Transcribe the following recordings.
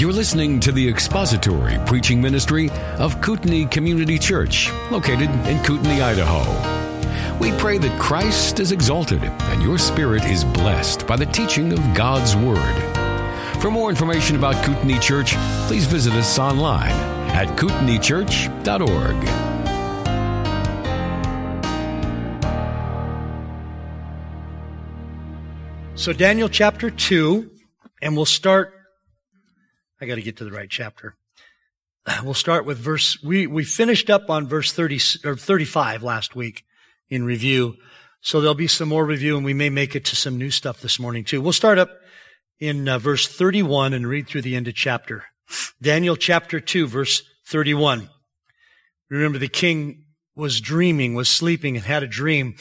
You're listening to the expository preaching ministry of Kootenai Community Church, located in Kootenai, Idaho. We pray that Christ is exalted and your spirit is blessed by the teaching of God's Word. For more information about Kootenai Church, please visit us online at kootenaichurch.org. So, Daniel chapter 2, and we'll start. I got to get to the right chapter. We'll start with verse, we, we finished up on verse 30, or 35 last week in review. So there'll be some more review and we may make it to some new stuff this morning too. We'll start up in uh, verse 31 and read through the end of chapter. Daniel chapter 2, verse 31. Remember the king was dreaming, was sleeping and had a dream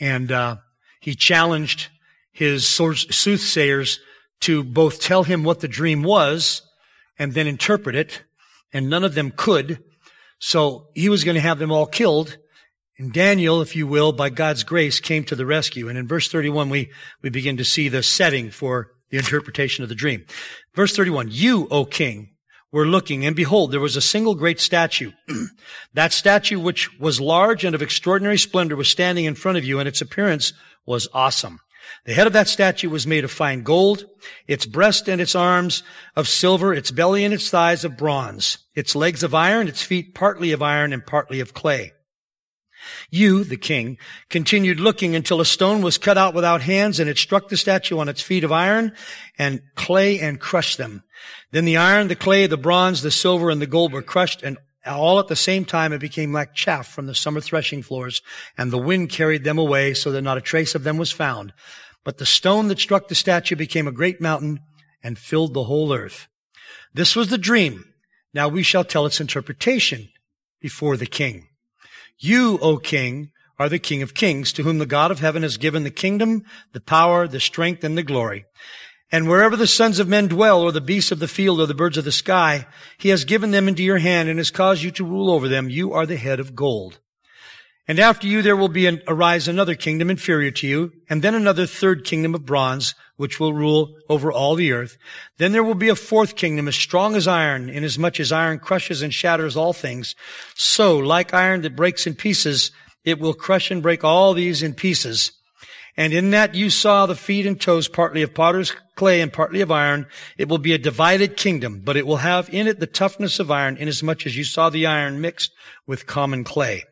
and, uh, he challenged his soothsayers to both tell him what the dream was and then interpret it, and none of them could. So he was going to have them all killed. And Daniel, if you will, by God's grace, came to the rescue. And in verse 31, we, we begin to see the setting for the interpretation of the dream. Verse 31, you, O king, were looking, and behold, there was a single great statue. that statue, which was large and of extraordinary splendor, was standing in front of you, and its appearance was awesome. The head of that statue was made of fine gold, its breast and its arms of silver, its belly and its thighs of bronze, its legs of iron, its feet partly of iron and partly of clay. You, the king, continued looking until a stone was cut out without hands and it struck the statue on its feet of iron and clay and crushed them. Then the iron, the clay, the bronze, the silver, and the gold were crushed and all at the same time it became like chaff from the summer threshing floors and the wind carried them away so that not a trace of them was found. But the stone that struck the statue became a great mountain and filled the whole earth. This was the dream. Now we shall tell its interpretation before the king. You, O king, are the king of kings to whom the God of heaven has given the kingdom, the power, the strength, and the glory. And wherever the sons of men dwell, or the beasts of the field, or the birds of the sky, he has given them into your hand and has caused you to rule over them. You are the head of gold. And after you there will be an, arise another kingdom inferior to you, and then another third kingdom of bronze, which will rule over all the earth. Then there will be a fourth kingdom as strong as iron, inasmuch as iron crushes and shatters all things. So, like iron that breaks in pieces, it will crush and break all these in pieces. And in that you saw the feet and toes partly of potter's clay and partly of iron. It will be a divided kingdom, but it will have in it the toughness of iron, inasmuch as you saw the iron mixed with common clay.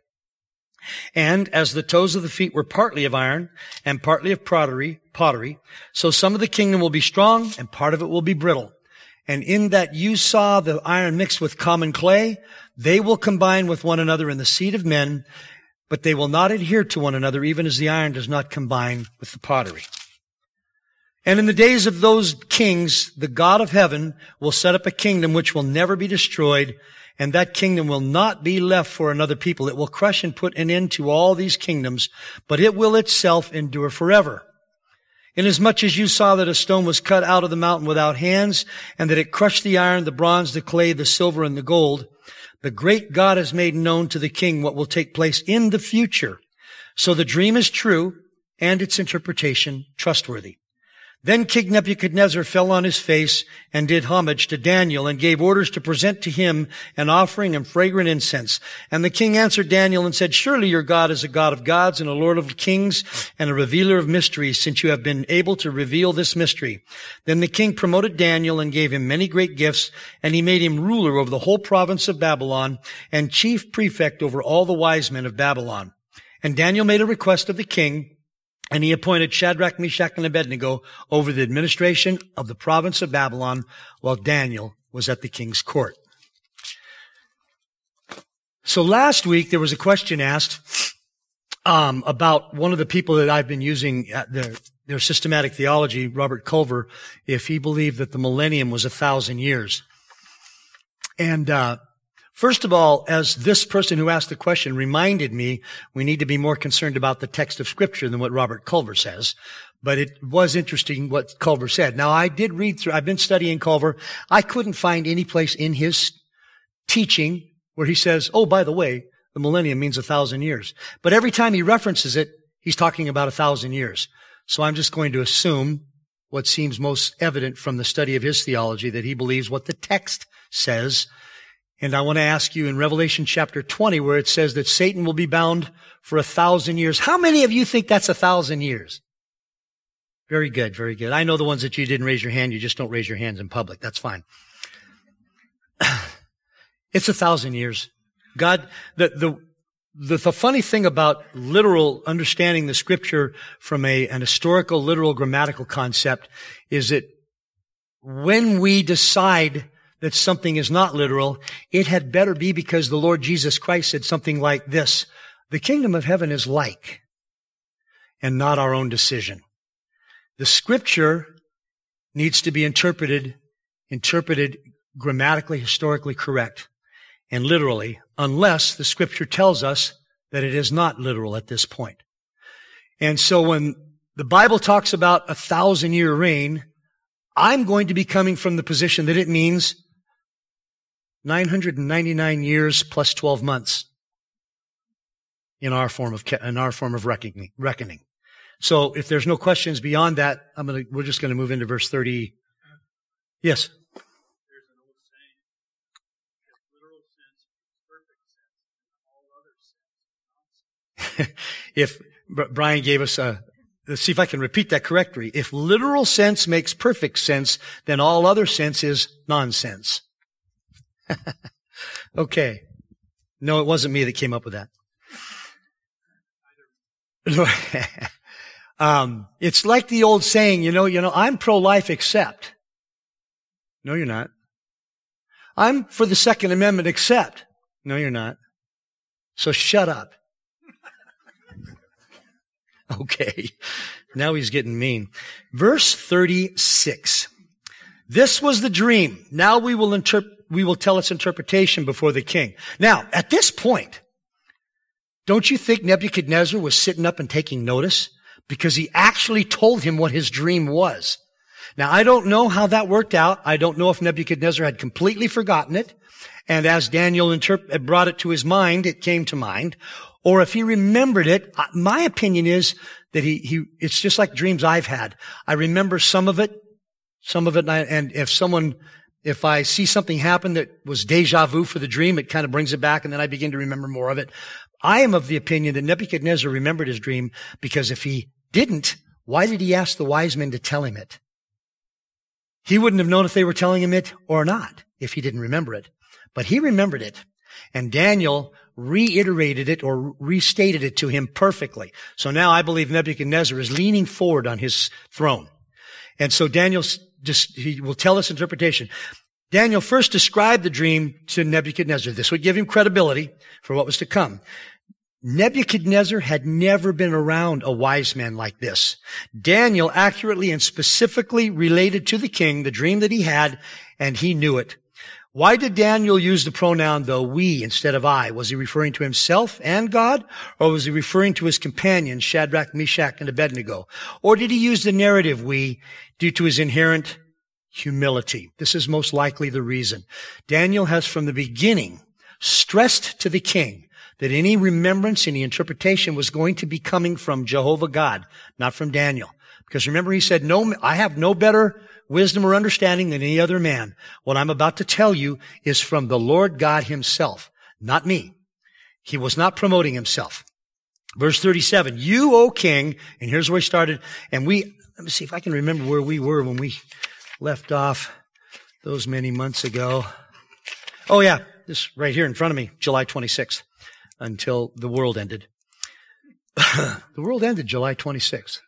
And as the toes of the feet were partly of iron and partly of pottery, pottery, so some of the kingdom will be strong and part of it will be brittle. And in that you saw the iron mixed with common clay, they will combine with one another in the seed of men, but they will not adhere to one another, even as the iron does not combine with the pottery. And in the days of those kings, the God of heaven will set up a kingdom which will never be destroyed, and that kingdom will not be left for another people. It will crush and put an end to all these kingdoms, but it will itself endure forever. Inasmuch as you saw that a stone was cut out of the mountain without hands, and that it crushed the iron, the bronze, the clay, the silver, and the gold, the great God has made known to the king what will take place in the future. So the dream is true, and its interpretation trustworthy. Then King Nebuchadnezzar fell on his face and did homage to Daniel and gave orders to present to him an offering and fragrant incense. And the king answered Daniel and said, Surely your God is a God of gods and a Lord of kings and a revealer of mysteries, since you have been able to reveal this mystery. Then the king promoted Daniel and gave him many great gifts, and he made him ruler over the whole province of Babylon and chief prefect over all the wise men of Babylon. And Daniel made a request of the king, and he appointed Shadrach, Meshach, and Abednego over the administration of the province of Babylon while Daniel was at the king's court. So last week there was a question asked um, about one of the people that I've been using their, their systematic theology, Robert Culver, if he believed that the millennium was a thousand years. And uh, First of all, as this person who asked the question reminded me, we need to be more concerned about the text of scripture than what Robert Culver says. But it was interesting what Culver said. Now I did read through, I've been studying Culver. I couldn't find any place in his teaching where he says, oh, by the way, the millennium means a thousand years. But every time he references it, he's talking about a thousand years. So I'm just going to assume what seems most evident from the study of his theology, that he believes what the text says. And I want to ask you in Revelation chapter 20, where it says that Satan will be bound for a thousand years. How many of you think that's a thousand years? Very good, very good. I know the ones that you didn't raise your hand, you just don't raise your hands in public. That's fine. it's a thousand years. God, the, the, the, the, funny thing about literal understanding the scripture from a, an historical, literal, grammatical concept is that when we decide that something is not literal, it had better be because the Lord Jesus Christ said something like this. The kingdom of heaven is like and not our own decision. The scripture needs to be interpreted, interpreted grammatically, historically correct and literally, unless the scripture tells us that it is not literal at this point. And so when the Bible talks about a thousand year reign, I'm going to be coming from the position that it means 999 years plus 12 months in our form of, in our form of reckoning. reckoning. So if there's no questions beyond that, I'm gonna, we're just going to move into verse 30. Yes. if Brian gave us a, let's see if I can repeat that correctly. If literal sense makes perfect sense, then all other sense is nonsense. okay. No, it wasn't me that came up with that. um, it's like the old saying, you know, you know, I'm pro-life except. No, you're not. I'm for the Second Amendment except. No, you're not. So shut up. Okay. Now he's getting mean. Verse 36. This was the dream. Now we will interpret, we will tell its interpretation before the king. Now, at this point, don't you think Nebuchadnezzar was sitting up and taking notice? Because he actually told him what his dream was. Now, I don't know how that worked out. I don't know if Nebuchadnezzar had completely forgotten it. And as Daniel interp- brought it to his mind, it came to mind or if he remembered it, my opinion is that he, he, it's just like dreams I've had. I remember some of it, some of it, and, and if someone, if I see something happen that was deja vu for the dream, it kind of brings it back and then I begin to remember more of it. I am of the opinion that Nebuchadnezzar remembered his dream because if he didn't, why did he ask the wise men to tell him it? He wouldn't have known if they were telling him it or not if he didn't remember it. But he remembered it. And Daniel reiterated it or restated it to him perfectly. So now I believe Nebuchadnezzar is leaning forward on his throne. And so Daniel just, he will tell us interpretation. Daniel first described the dream to Nebuchadnezzar. This would give him credibility for what was to come. Nebuchadnezzar had never been around a wise man like this. Daniel accurately and specifically related to the king the dream that he had, and he knew it. Why did Daniel use the pronoun though we instead of I? Was he referring to himself and God? Or was he referring to his companions, Shadrach, Meshach, and Abednego? Or did he use the narrative we due to his inherent humility? This is most likely the reason. Daniel has from the beginning stressed to the king that any remembrance, any interpretation was going to be coming from Jehovah God, not from Daniel. Because remember he said, no, I have no better wisdom or understanding than any other man. What I'm about to tell you is from the Lord God himself, not me. He was not promoting himself. Verse 37, you, O king, and here's where we started, and we, let me see if I can remember where we were when we left off those many months ago. Oh yeah, this right here in front of me, July 26th, until the world ended. the world ended July 26th.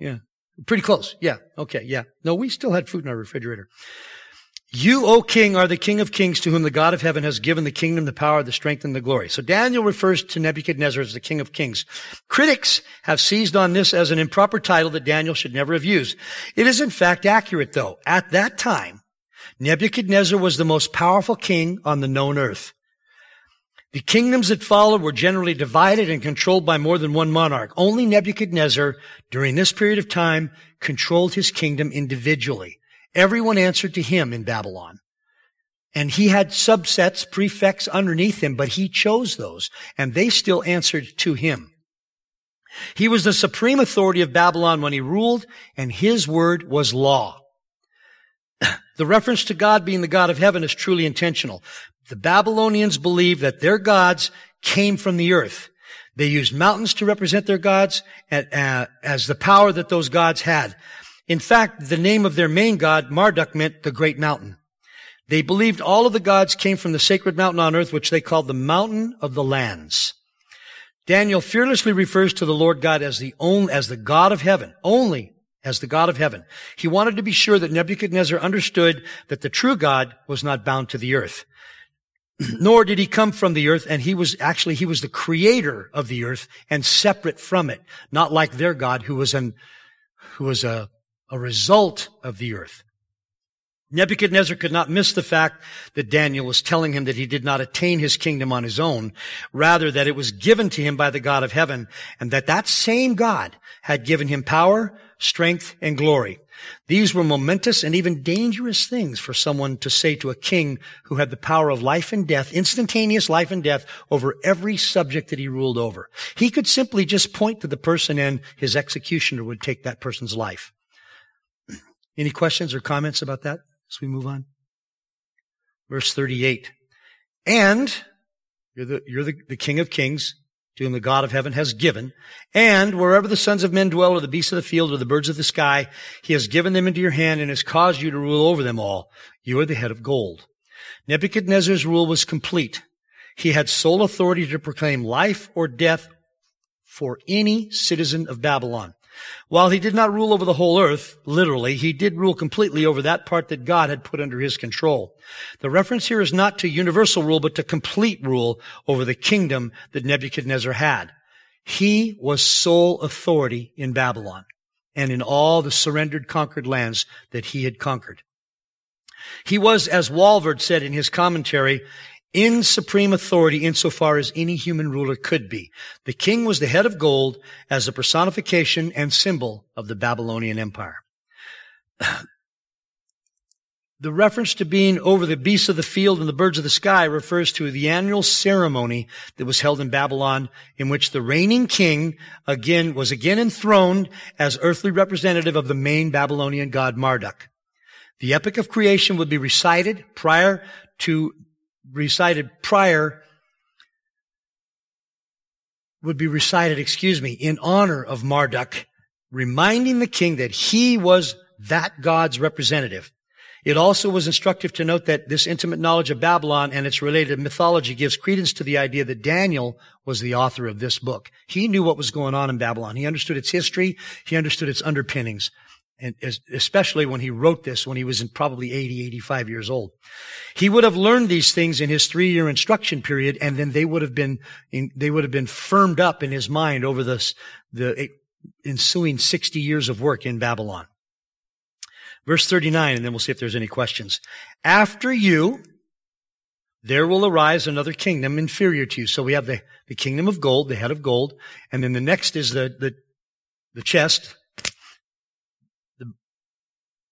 Yeah. Pretty close. Yeah. Okay. Yeah. No, we still had food in our refrigerator. You, O king, are the king of kings to whom the God of heaven has given the kingdom, the power, the strength, and the glory. So Daniel refers to Nebuchadnezzar as the king of kings. Critics have seized on this as an improper title that Daniel should never have used. It is in fact accurate though. At that time, Nebuchadnezzar was the most powerful king on the known earth. The kingdoms that followed were generally divided and controlled by more than one monarch. Only Nebuchadnezzar, during this period of time, controlled his kingdom individually. Everyone answered to him in Babylon. And he had subsets, prefects underneath him, but he chose those, and they still answered to him. He was the supreme authority of Babylon when he ruled, and his word was law. The reference to God being the God of heaven is truly intentional. The Babylonians believed that their gods came from the earth. They used mountains to represent their gods uh, as the power that those gods had. In fact, the name of their main god, Marduk, meant the great mountain. They believed all of the gods came from the sacred mountain on earth, which they called the mountain of the lands. Daniel fearlessly refers to the Lord God as the only, as the God of heaven, only as the God of heaven. He wanted to be sure that Nebuchadnezzar understood that the true God was not bound to the earth. Nor did he come from the earth, and he was actually, he was the creator of the earth and separate from it, not like their God who was an, who was a, a result of the earth. Nebuchadnezzar could not miss the fact that Daniel was telling him that he did not attain his kingdom on his own, rather that it was given to him by the God of heaven, and that that same God had given him power, strength, and glory. These were momentous and even dangerous things for someone to say to a king who had the power of life and death, instantaneous life and death over every subject that he ruled over. He could simply just point to the person and his executioner would take that person's life. Any questions or comments about that? as we move on. Verse 38. And you're the, you're the, the King of Kings, to whom the God of heaven has given. And wherever the sons of men dwell, or the beasts of the field, or the birds of the sky, he has given them into your hand and has caused you to rule over them all. You are the head of gold. Nebuchadnezzar's rule was complete. He had sole authority to proclaim life or death for any citizen of Babylon. While he did not rule over the whole earth, literally, he did rule completely over that part that God had put under his control. The reference here is not to universal rule, but to complete rule over the kingdom that Nebuchadnezzar had. He was sole authority in Babylon and in all the surrendered conquered lands that he had conquered. He was, as Walvoord said in his commentary, in supreme authority insofar as any human ruler could be. The king was the head of gold as a personification and symbol of the Babylonian Empire. The reference to being over the beasts of the field and the birds of the sky refers to the annual ceremony that was held in Babylon in which the reigning king again was again enthroned as earthly representative of the main Babylonian god Marduk. The epic of creation would be recited prior to recited prior would be recited, excuse me, in honor of Marduk, reminding the king that he was that God's representative. It also was instructive to note that this intimate knowledge of Babylon and its related mythology gives credence to the idea that Daniel was the author of this book. He knew what was going on in Babylon. He understood its history. He understood its underpinnings and especially when he wrote this when he was in probably 80, 85 years old. He would have learned these things in his three-year instruction period, and then they would have been, they would have been firmed up in his mind over this, the ensuing 60 years of work in Babylon. Verse 39, and then we'll see if there's any questions. After you, there will arise another kingdom inferior to you. So we have the, the kingdom of gold, the head of gold, and then the next is the, the, the chest,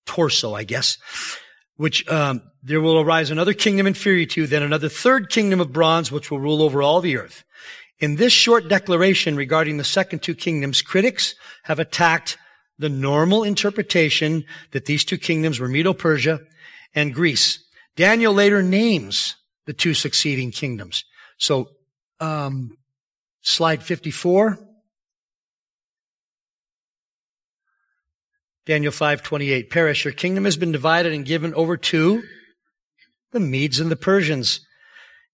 torso, I guess, which um, there will arise another kingdom inferior to you, then another third kingdom of bronze, which will rule over all the earth. In this short declaration regarding the second two kingdoms, critics have attacked the normal interpretation that these two kingdoms were Medo-Persia and Greece. Daniel later names the two succeeding kingdoms. So, um, slide 54. Daniel 5:28 Peres your kingdom has been divided and given over to the Medes and the Persians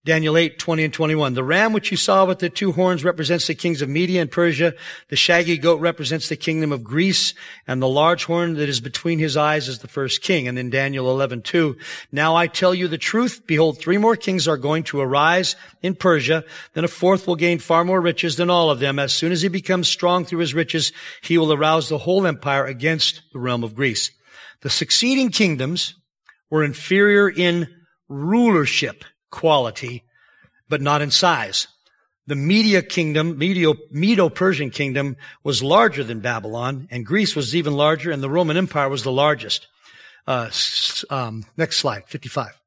Daniel 8, 20 and 21. The ram which you saw with the two horns represents the kings of Media and Persia. The shaggy goat represents the kingdom of Greece. And the large horn that is between his eyes is the first king. And then Daniel 11, 2. Now I tell you the truth. Behold, three more kings are going to arise in Persia. Then a fourth will gain far more riches than all of them. As soon as he becomes strong through his riches, he will arouse the whole empire against the realm of Greece. The succeeding kingdoms were inferior in rulership quality, but not in size. The Media kingdom, medio Medo-Persian kingdom was larger than Babylon, and Greece was even larger, and the Roman Empire was the largest. Uh, um, next slide, 55.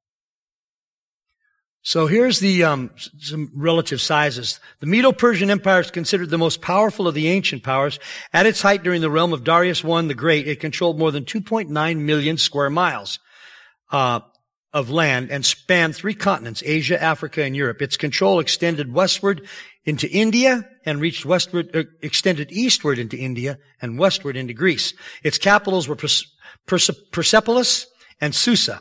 So here's the um, some relative sizes. The Medo-Persian Empire is considered the most powerful of the ancient powers. At its height during the realm of Darius I the Great, it controlled more than 2.9 million square miles uh, of land and spanned three continents: Asia, Africa, and Europe. Its control extended westward into India and reached westward, uh, extended eastward into India and westward into Greece. Its capitals were Persepolis and Susa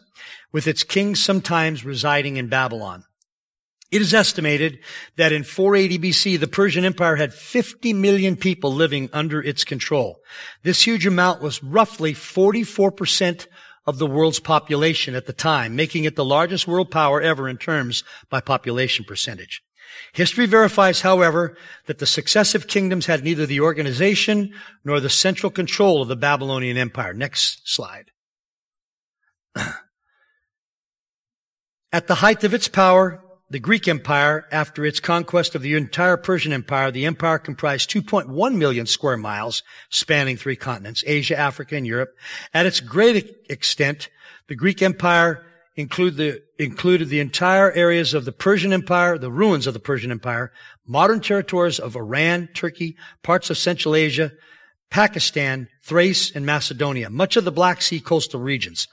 with its kings sometimes residing in Babylon. It is estimated that in 480 BC, the Persian Empire had 50 million people living under its control. This huge amount was roughly 44% of the world's population at the time, making it the largest world power ever in terms by population percentage. History verifies, however, that the successive kingdoms had neither the organization nor the central control of the Babylonian Empire. Next slide. At the height of its power, the Greek Empire, after its conquest of the entire Persian Empire, the empire comprised 2.1 million square miles, spanning three continents, Asia, Africa, and Europe. At its great extent, the Greek Empire include the, included the entire areas of the Persian Empire, the ruins of the Persian Empire, modern territories of Iran, Turkey, parts of Central Asia, Pakistan, Thrace, and Macedonia, much of the Black Sea coastal regions,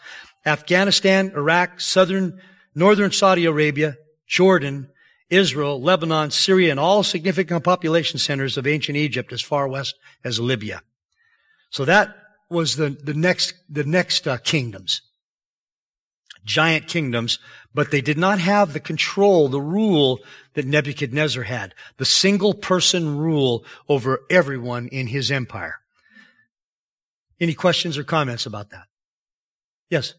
Afghanistan, Iraq, southern northern Saudi Arabia, Jordan, Israel, Lebanon, Syria, and all significant population centers of ancient Egypt as far west as Libya. So that was the, the next, the next uh, kingdoms. Giant kingdoms, but they did not have the control, the rule that Nebuchadnezzar had. The single person rule over everyone in his empire. Any questions or comments about that? Yes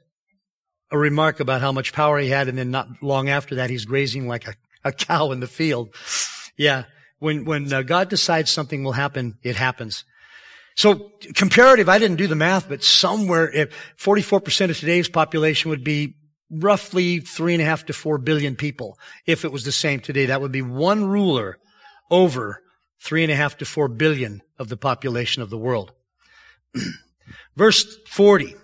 a remark about how much power he had, and then not long after that, he's grazing like a, a cow in the field. Yeah. When, when uh, God decides something will happen, it happens. So comparative, I didn't do the math, but somewhere, if 44% of today's population would be roughly three and a half to four billion people. If it was the same today, that would be one ruler over three and a half to four billion of the population of the world. Verse 40.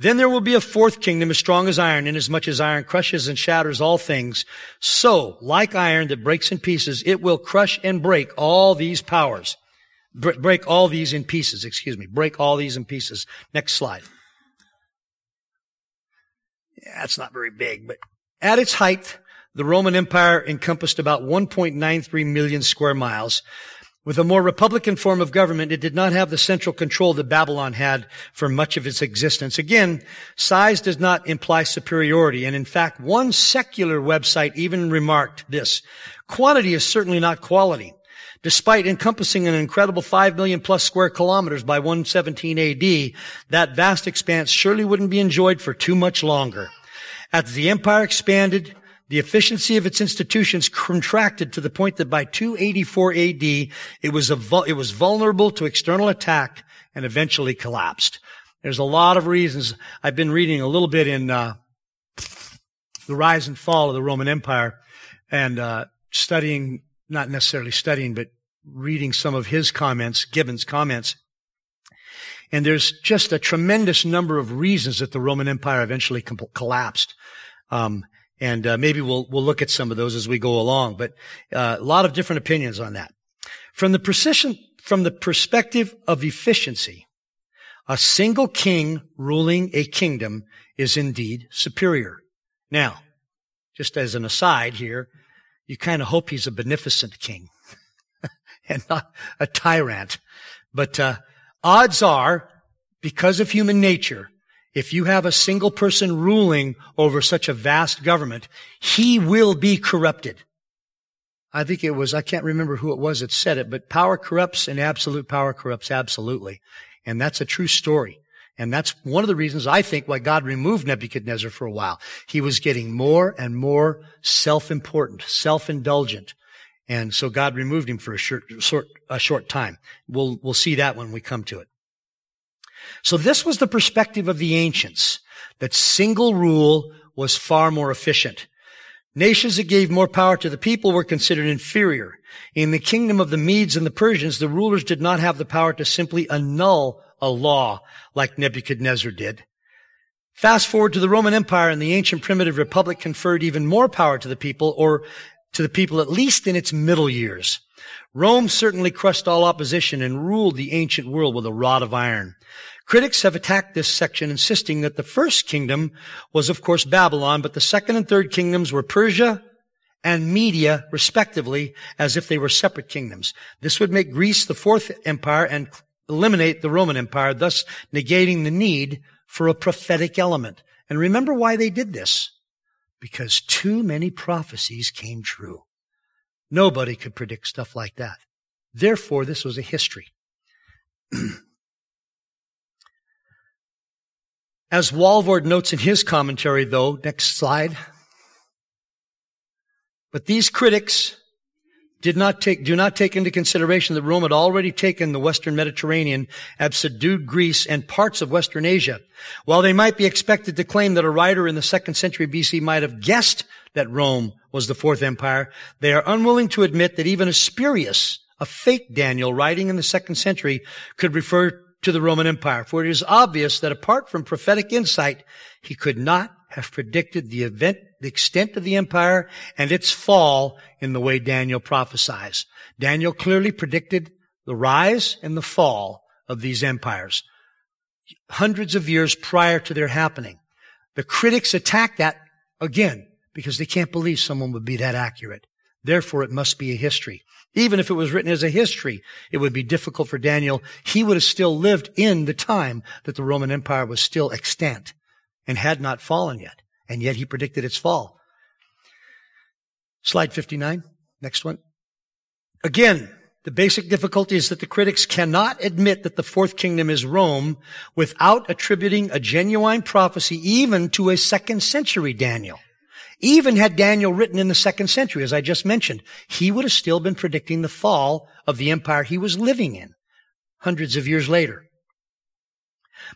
Then there will be a fourth kingdom as strong as iron, inasmuch as iron crushes and shatters all things. So, like iron that breaks in pieces, it will crush and break all these powers. break all these in pieces, excuse me. Break all these in pieces. Next slide. Yeah, that's not very big, but at its height, the Roman Empire encompassed about 1.93 million square miles. With a more Republican form of government, it did not have the central control that Babylon had for much of its existence. Again, size does not imply superiority. And in fact, one secular website even remarked this. Quantity is certainly not quality. Despite encompassing an incredible 5 million plus square kilometers by 117 AD, that vast expanse surely wouldn't be enjoyed for too much longer. As the empire expanded, the efficiency of its institutions contracted to the point that by 284 AD, it was, a, it was vulnerable to external attack and eventually collapsed. There's a lot of reasons. I've been reading a little bit in uh, the rise and fall of the Roman Empire and uh, studying, not necessarily studying, but reading some of his comments, Gibbon's comments. And there's just a tremendous number of reasons that the Roman Empire eventually collapsed. Um, and uh, maybe we'll we'll look at some of those as we go along. But uh, a lot of different opinions on that. From the precision, from the perspective of efficiency, a single king ruling a kingdom is indeed superior. Now, just as an aside here, you kind of hope he's a beneficent king and not a tyrant. But uh, odds are, because of human nature, if you have a single person ruling over such a vast government, he will be corrupted. I think it was, I can't remember who it was that said it, but power corrupts and absolute power corrupts absolutely. And that's a true story. And that's one of the reasons I think why God removed Nebuchadnezzar for a while. He was getting more and more self-important, self-indulgent. And so God removed him for a short, short, a short time. We'll, we'll see that when we come to it. So this was the perspective of the ancients, that single rule was far more efficient. Nations that gave more power to the people were considered inferior. In the kingdom of the Medes and the Persians, the rulers did not have the power to simply annul a law like Nebuchadnezzar did. Fast forward to the Roman Empire and the ancient primitive republic conferred even more power to the people or to the people at least in its middle years. Rome certainly crushed all opposition and ruled the ancient world with a rod of iron. Critics have attacked this section, insisting that the first kingdom was, of course, Babylon, but the second and third kingdoms were Persia and Media, respectively, as if they were separate kingdoms. This would make Greece the fourth empire and eliminate the Roman Empire, thus negating the need for a prophetic element. And remember why they did this? Because too many prophecies came true. Nobody could predict stuff like that. Therefore, this was a history. As Walvoord notes in his commentary, though, next slide. But these critics did not take, do not take into consideration that Rome had already taken the Western Mediterranean, subdued Greece and parts of Western Asia. While they might be expected to claim that a writer in the second century BC might have guessed that Rome was the fourth empire, they are unwilling to admit that even a spurious, a fake Daniel writing in the second century could refer to the Roman Empire, for it is obvious that apart from prophetic insight, he could not have predicted the event, the extent of the empire and its fall in the way Daniel prophesies. Daniel clearly predicted the rise and the fall of these empires hundreds of years prior to their happening. The critics attack that again because they can't believe someone would be that accurate. Therefore, it must be a history. Even if it was written as a history, it would be difficult for Daniel. He would have still lived in the time that the Roman Empire was still extant and had not fallen yet. And yet he predicted its fall. Slide 59. Next one. Again, the basic difficulty is that the critics cannot admit that the fourth kingdom is Rome without attributing a genuine prophecy even to a second century Daniel. Even had Daniel written in the second century, as I just mentioned, he would have still been predicting the fall of the empire he was living in hundreds of years later.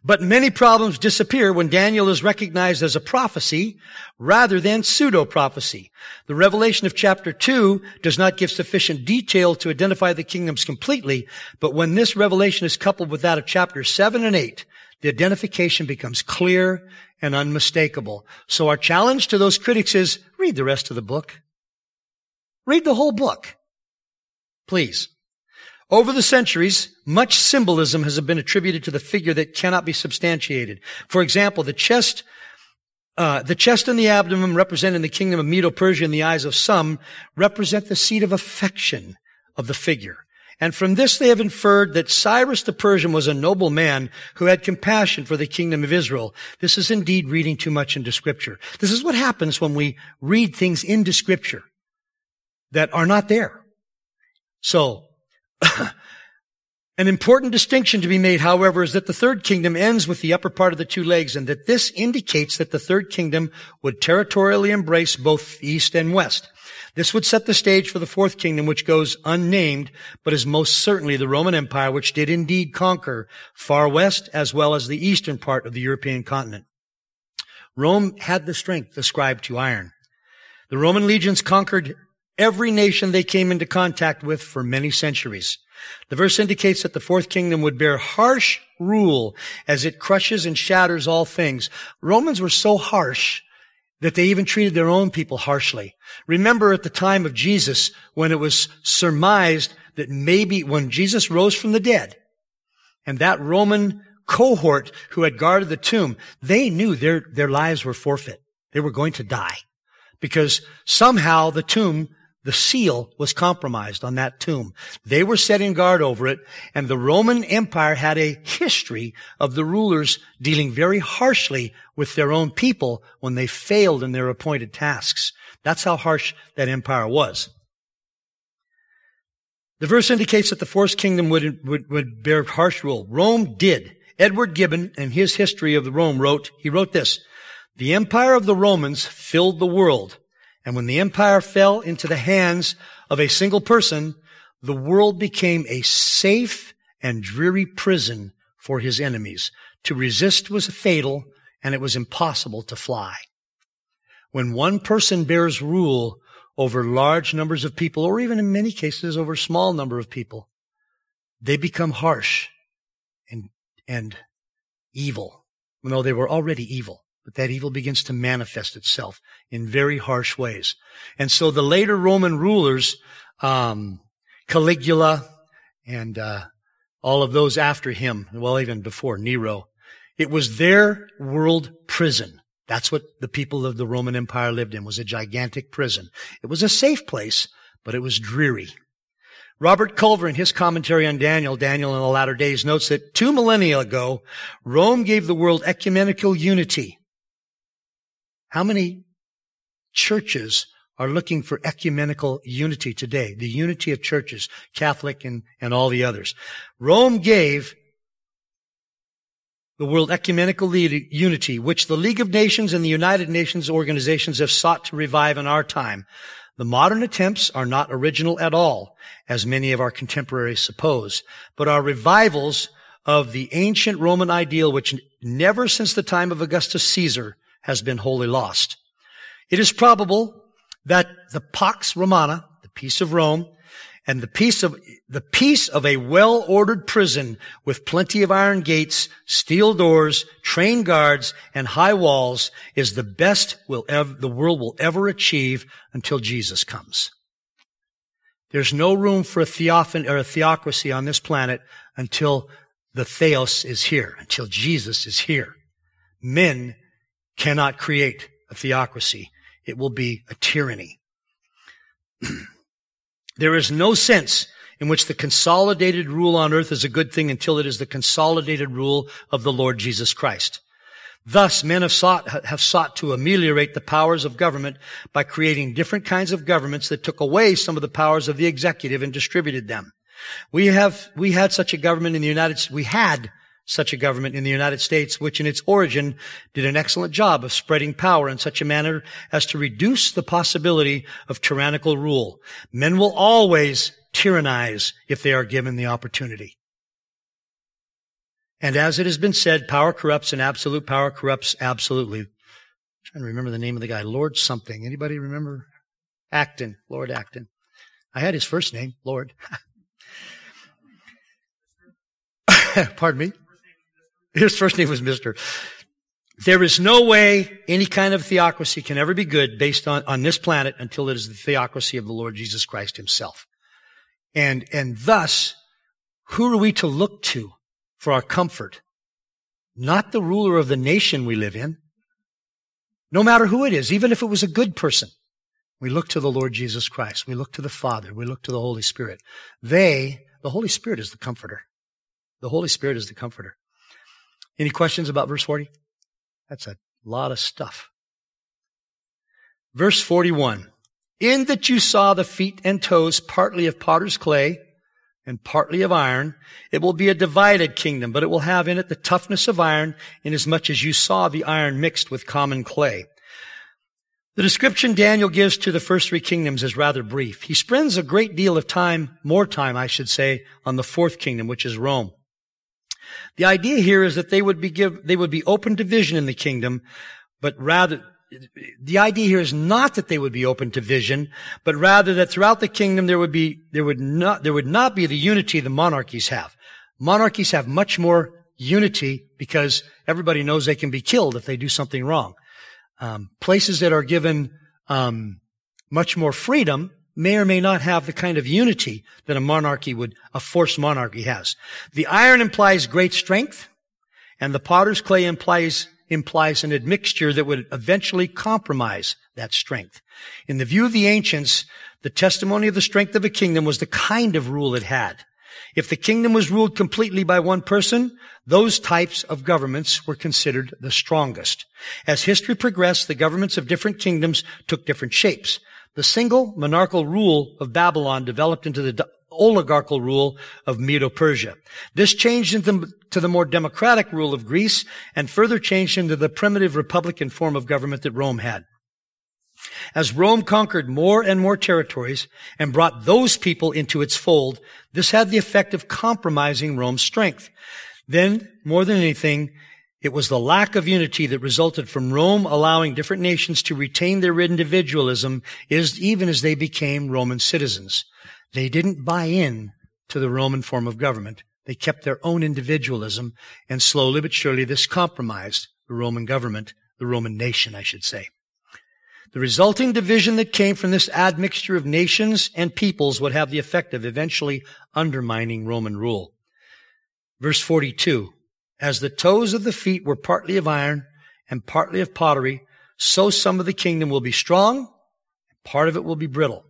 But many problems disappear when Daniel is recognized as a prophecy rather than pseudo-prophecy. The revelation of chapter 2 does not give sufficient detail to identify the kingdoms completely, but when this revelation is coupled with that of chapter 7 and 8, the identification becomes clear and unmistakable. So our challenge to those critics is read the rest of the book. Read the whole book. Please. Over the centuries, much symbolism has been attributed to the figure that cannot be substantiated. For example, the chest, uh, the chest and the abdomen representing the kingdom of Medo-Persia in the eyes of some represent the seat of affection of the figure. And from this they have inferred that Cyrus the Persian was a noble man who had compassion for the kingdom of Israel. This is indeed reading too much into scripture. This is what happens when we read things into scripture that are not there. So, an important distinction to be made, however, is that the third kingdom ends with the upper part of the two legs and that this indicates that the third kingdom would territorially embrace both east and west. This would set the stage for the fourth kingdom, which goes unnamed, but is most certainly the Roman Empire, which did indeed conquer far west as well as the eastern part of the European continent. Rome had the strength ascribed to iron. The Roman legions conquered every nation they came into contact with for many centuries. The verse indicates that the fourth kingdom would bear harsh rule as it crushes and shatters all things. Romans were so harsh that they even treated their own people harshly. Remember at the time of Jesus when it was surmised that maybe when Jesus rose from the dead and that Roman cohort who had guarded the tomb, they knew their, their lives were forfeit. They were going to die because somehow the tomb the seal was compromised on that tomb. They were setting guard over it, and the Roman Empire had a history of the rulers dealing very harshly with their own people when they failed in their appointed tasks. That's how harsh that empire was. The verse indicates that the fourth kingdom would, would, would bear harsh rule. Rome did. Edward Gibbon, in his history of the Rome, wrote, he wrote this, the empire of the Romans filled the world and when the empire fell into the hands of a single person, the world became a safe and dreary prison for his enemies. To resist was fatal and it was impossible to fly. When one person bears rule over large numbers of people, or even in many cases over a small number of people, they become harsh and, and evil, though they were already evil. But that evil begins to manifest itself in very harsh ways. And so the later Roman rulers, um, Caligula and uh, all of those after him, well, even before Nero, it was their world prison. That's what the people of the Roman Empire lived in, was a gigantic prison. It was a safe place, but it was dreary. Robert Culver, in his commentary on Daniel, Daniel in the latter days, notes that two millennia ago, Rome gave the world ecumenical unity. How many churches are looking for ecumenical unity today? The unity of churches, Catholic and, and all the others. Rome gave the world ecumenical unity, which the League of Nations and the United Nations organizations have sought to revive in our time. The modern attempts are not original at all, as many of our contemporaries suppose, but are revivals of the ancient Roman ideal which never since the time of Augustus Caesar has been wholly lost. It is probable that the Pax Romana, the peace of Rome, and the peace of, the peace of a well-ordered prison with plenty of iron gates, steel doors, trained guards, and high walls is the best will ever, the world will ever achieve until Jesus comes. There's no room for a or a theocracy on this planet until the theos is here, until Jesus is here. Men cannot create a theocracy. It will be a tyranny. There is no sense in which the consolidated rule on earth is a good thing until it is the consolidated rule of the Lord Jesus Christ. Thus, men have sought, have sought to ameliorate the powers of government by creating different kinds of governments that took away some of the powers of the executive and distributed them. We have, we had such a government in the United States, we had such a government in the United States, which in its origin did an excellent job of spreading power in such a manner as to reduce the possibility of tyrannical rule. Men will always tyrannize if they are given the opportunity. And as it has been said, power corrupts and absolute power corrupts absolutely. I'm trying to remember the name of the guy. Lord something. Anybody remember? Acton. Lord Acton. I had his first name, Lord. Pardon me? His first name was Mr. There is no way any kind of theocracy can ever be good based on, on this planet until it is the theocracy of the Lord Jesus Christ himself. And, and thus, who are we to look to for our comfort? Not the ruler of the nation we live in. No matter who it is, even if it was a good person. We look to the Lord Jesus Christ. We look to the Father. We look to the Holy Spirit. They, the Holy Spirit is the comforter. The Holy Spirit is the comforter. Any questions about verse 40? That's a lot of stuff. Verse 41. In that you saw the feet and toes partly of potter's clay and partly of iron, it will be a divided kingdom, but it will have in it the toughness of iron inasmuch as you saw the iron mixed with common clay. The description Daniel gives to the first three kingdoms is rather brief. He spends a great deal of time, more time, I should say, on the fourth kingdom, which is Rome. The idea here is that they would be give, they would be open to vision in the kingdom, but rather, the idea here is not that they would be open to vision, but rather that throughout the kingdom there would be, there would not, there would not be the unity the monarchies have. Monarchies have much more unity because everybody knows they can be killed if they do something wrong. Um, places that are given um, much more freedom may or may not have the kind of unity that a monarchy would, a forced monarchy has. The iron implies great strength, and the potter's clay implies, implies an admixture that would eventually compromise that strength. In the view of the ancients, the testimony of the strength of a kingdom was the kind of rule it had. If the kingdom was ruled completely by one person, those types of governments were considered the strongest. As history progressed, the governments of different kingdoms took different shapes. The single monarchical rule of Babylon developed into the oligarchical rule of Medo-Persia. This changed into to the more democratic rule of Greece and further changed into the primitive republican form of government that Rome had. As Rome conquered more and more territories and brought those people into its fold, this had the effect of compromising Rome's strength. Then, more than anything, it was the lack of unity that resulted from Rome allowing different nations to retain their individualism is even as they became Roman citizens. They didn't buy in to the Roman form of government. They kept their own individualism and slowly but surely this compromised the Roman government, the Roman nation, I should say. The resulting division that came from this admixture of nations and peoples would have the effect of eventually undermining Roman rule. Verse 42. As the toes of the feet were partly of iron and partly of pottery, so some of the kingdom will be strong, part of it will be brittle.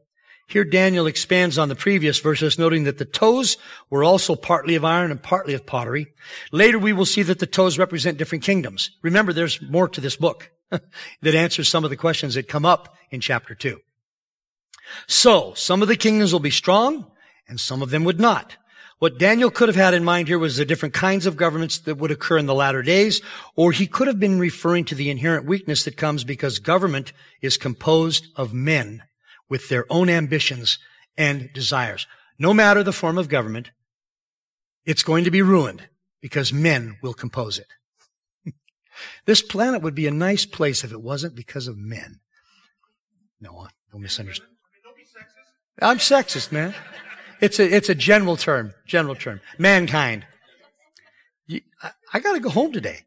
Here Daniel expands on the previous verses, noting that the toes were also partly of iron and partly of pottery. Later we will see that the toes represent different kingdoms. Remember, there's more to this book that answers some of the questions that come up in chapter two. So, some of the kingdoms will be strong and some of them would not. What Daniel could have had in mind here was the different kinds of governments that would occur in the latter days, or he could have been referring to the inherent weakness that comes because government is composed of men with their own ambitions and desires. No matter the form of government, it's going to be ruined because men will compose it. this planet would be a nice place if it wasn't because of men. No, don't misunderstand. I'm sexist, man. It's a, it's a general term, general term. Mankind. I, I gotta go home today.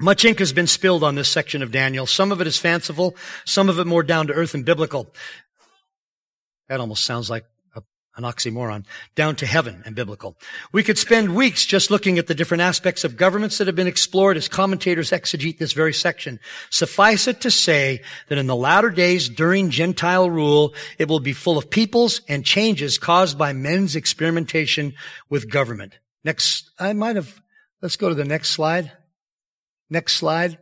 Much ink has been spilled on this section of Daniel. Some of it is fanciful, some of it more down to earth and biblical. That almost sounds like an oxymoron, down to heaven and biblical. We could spend weeks just looking at the different aspects of governments that have been explored as commentators exegete this very section. Suffice it to say that in the latter days during Gentile rule, it will be full of peoples and changes caused by men's experimentation with government. Next, I might have, let's go to the next slide. Next slide.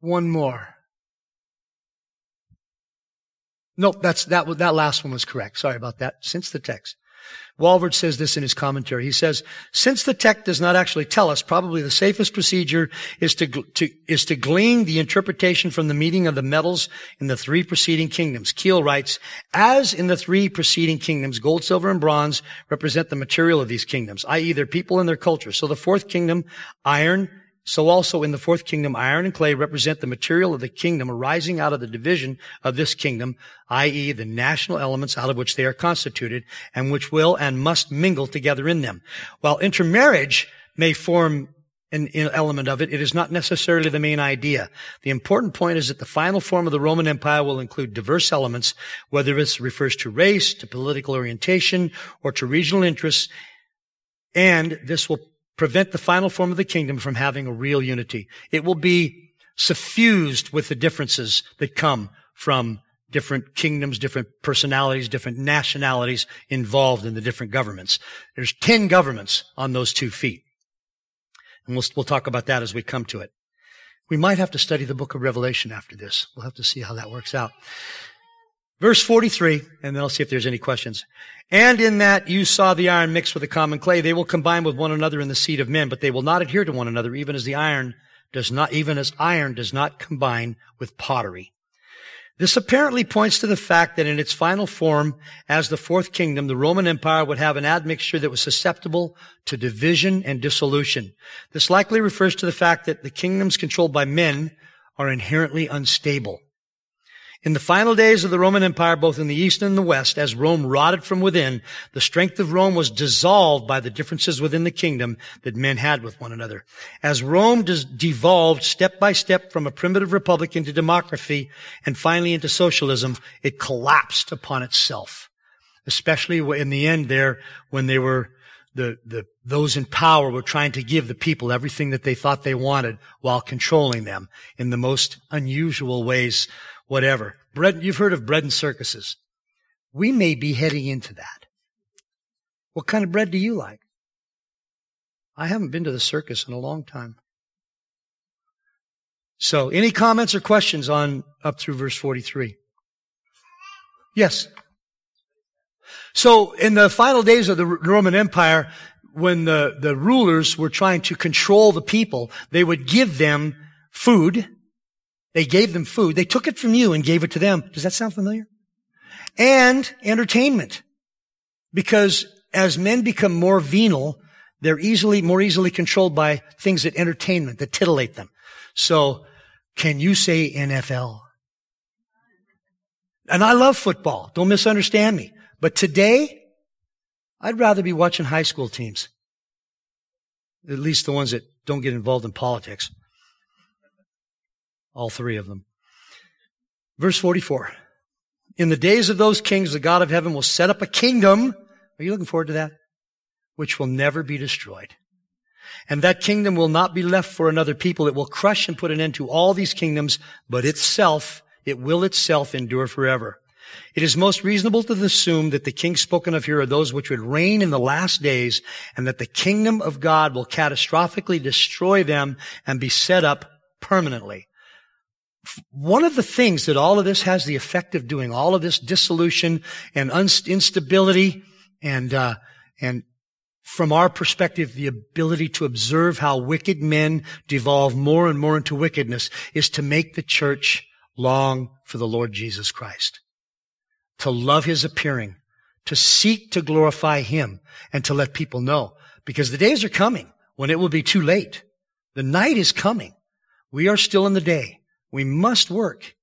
One more. Nope, that's, that, that last one was correct. Sorry about that. Since the text. Walvoord says this in his commentary. He says, since the text does not actually tell us, probably the safest procedure is to, to, is to glean the interpretation from the meaning of the metals in the three preceding kingdoms. Keil writes, as in the three preceding kingdoms, gold, silver, and bronze represent the material of these kingdoms, i.e. their people and their culture. So the fourth kingdom, iron, so also in the fourth kingdom, iron and clay represent the material of the kingdom arising out of the division of this kingdom, i.e. the national elements out of which they are constituted and which will and must mingle together in them. While intermarriage may form an element of it, it is not necessarily the main idea. The important point is that the final form of the Roman Empire will include diverse elements, whether this refers to race, to political orientation, or to regional interests, and this will prevent the final form of the kingdom from having a real unity. It will be suffused with the differences that come from different kingdoms, different personalities, different nationalities involved in the different governments. There's 10 governments on those two feet. And we'll, we'll talk about that as we come to it. We might have to study the book of Revelation after this. We'll have to see how that works out. Verse 43, and then I'll see if there's any questions. And in that you saw the iron mixed with the common clay. They will combine with one another in the seed of men, but they will not adhere to one another, even as the iron does not, even as iron does not combine with pottery. This apparently points to the fact that in its final form, as the fourth kingdom, the Roman Empire would have an admixture that was susceptible to division and dissolution. This likely refers to the fact that the kingdoms controlled by men are inherently unstable. In the final days of the Roman Empire, both in the East and the West, as Rome rotted from within, the strength of Rome was dissolved by the differences within the kingdom that men had with one another. As Rome devolved step by step from a primitive republic into democracy and finally into socialism, it collapsed upon itself. Especially in the end there, when they were the, the, those in power were trying to give the people everything that they thought they wanted while controlling them in the most unusual ways whatever. Bread, you've heard of bread and circuses. We may be heading into that. What kind of bread do you like? I haven't been to the circus in a long time. So, any comments or questions on up through verse 43? Yes. So, in the final days of the Roman Empire, when the, the rulers were trying to control the people, they would give them food they gave them food. They took it from you and gave it to them. Does that sound familiar? And entertainment. Because as men become more venal, they're easily, more easily controlled by things that entertainment, that titillate them. So, can you say NFL? And I love football. Don't misunderstand me. But today, I'd rather be watching high school teams. At least the ones that don't get involved in politics. All three of them. Verse 44. In the days of those kings, the God of heaven will set up a kingdom. Are you looking forward to that? Which will never be destroyed. And that kingdom will not be left for another people. It will crush and put an end to all these kingdoms, but itself, it will itself endure forever. It is most reasonable to assume that the kings spoken of here are those which would reign in the last days and that the kingdom of God will catastrophically destroy them and be set up permanently. One of the things that all of this has the effect of doing, all of this dissolution and instability and, uh, and from our perspective, the ability to observe how wicked men devolve more and more into wickedness is to make the church long for the Lord Jesus Christ to love his appearing, to seek to glorify him, and to let people know. Because the days are coming when it will be too late. The night is coming. We are still in the day. We must work.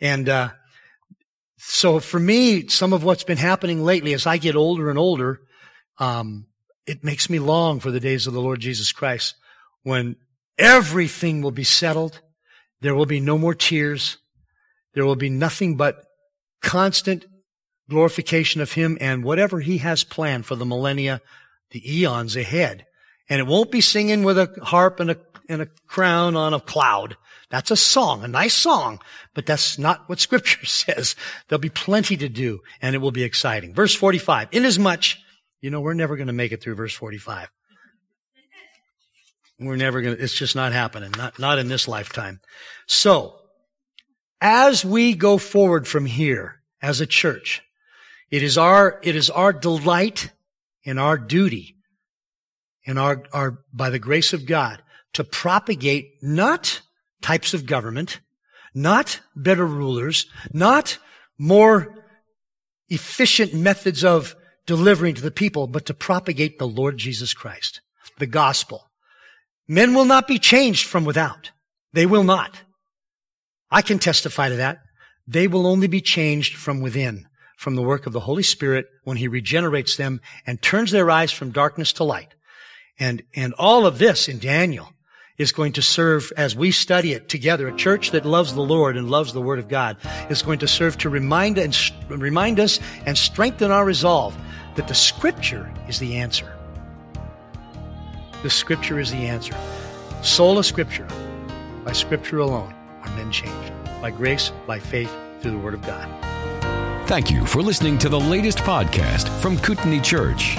And, uh, so for me, some of what's been happening lately as I get older and older, um, it makes me long for the days of the Lord Jesus Christ when everything will be settled. There will be no more tears. There will be nothing but constant glorification of Him and whatever He has planned for the millennia, the eons ahead. And it won't be singing with a harp and a, and a crown on a cloud. That's a song, a nice song, but that's not what scripture says. There'll be plenty to do and it will be exciting. Verse 45, inasmuch, you know, we're never going to make it through verse 45. We're never going to, it's just not happening. Not, not in this lifetime. So, as we go forward from here as a church, it is our, it is our delight and our duty and our, our, by the grace of God to propagate not types of government, not better rulers, not more efficient methods of delivering to the people, but to propagate the Lord Jesus Christ, the gospel. Men will not be changed from without. They will not. I can testify to that. They will only be changed from within, from the work of the Holy Spirit when He regenerates them and turns their eyes from darkness to light. And, and all of this in Daniel is going to serve as we study it together. A church that loves the Lord and loves the Word of God is going to serve to remind and remind us and strengthen our resolve that the Scripture is the answer. The Scripture is the answer. Sola Scriptura, by Scripture alone are men changed by grace, by faith, through the Word of God. Thank you for listening to the latest podcast from Kootenai Church.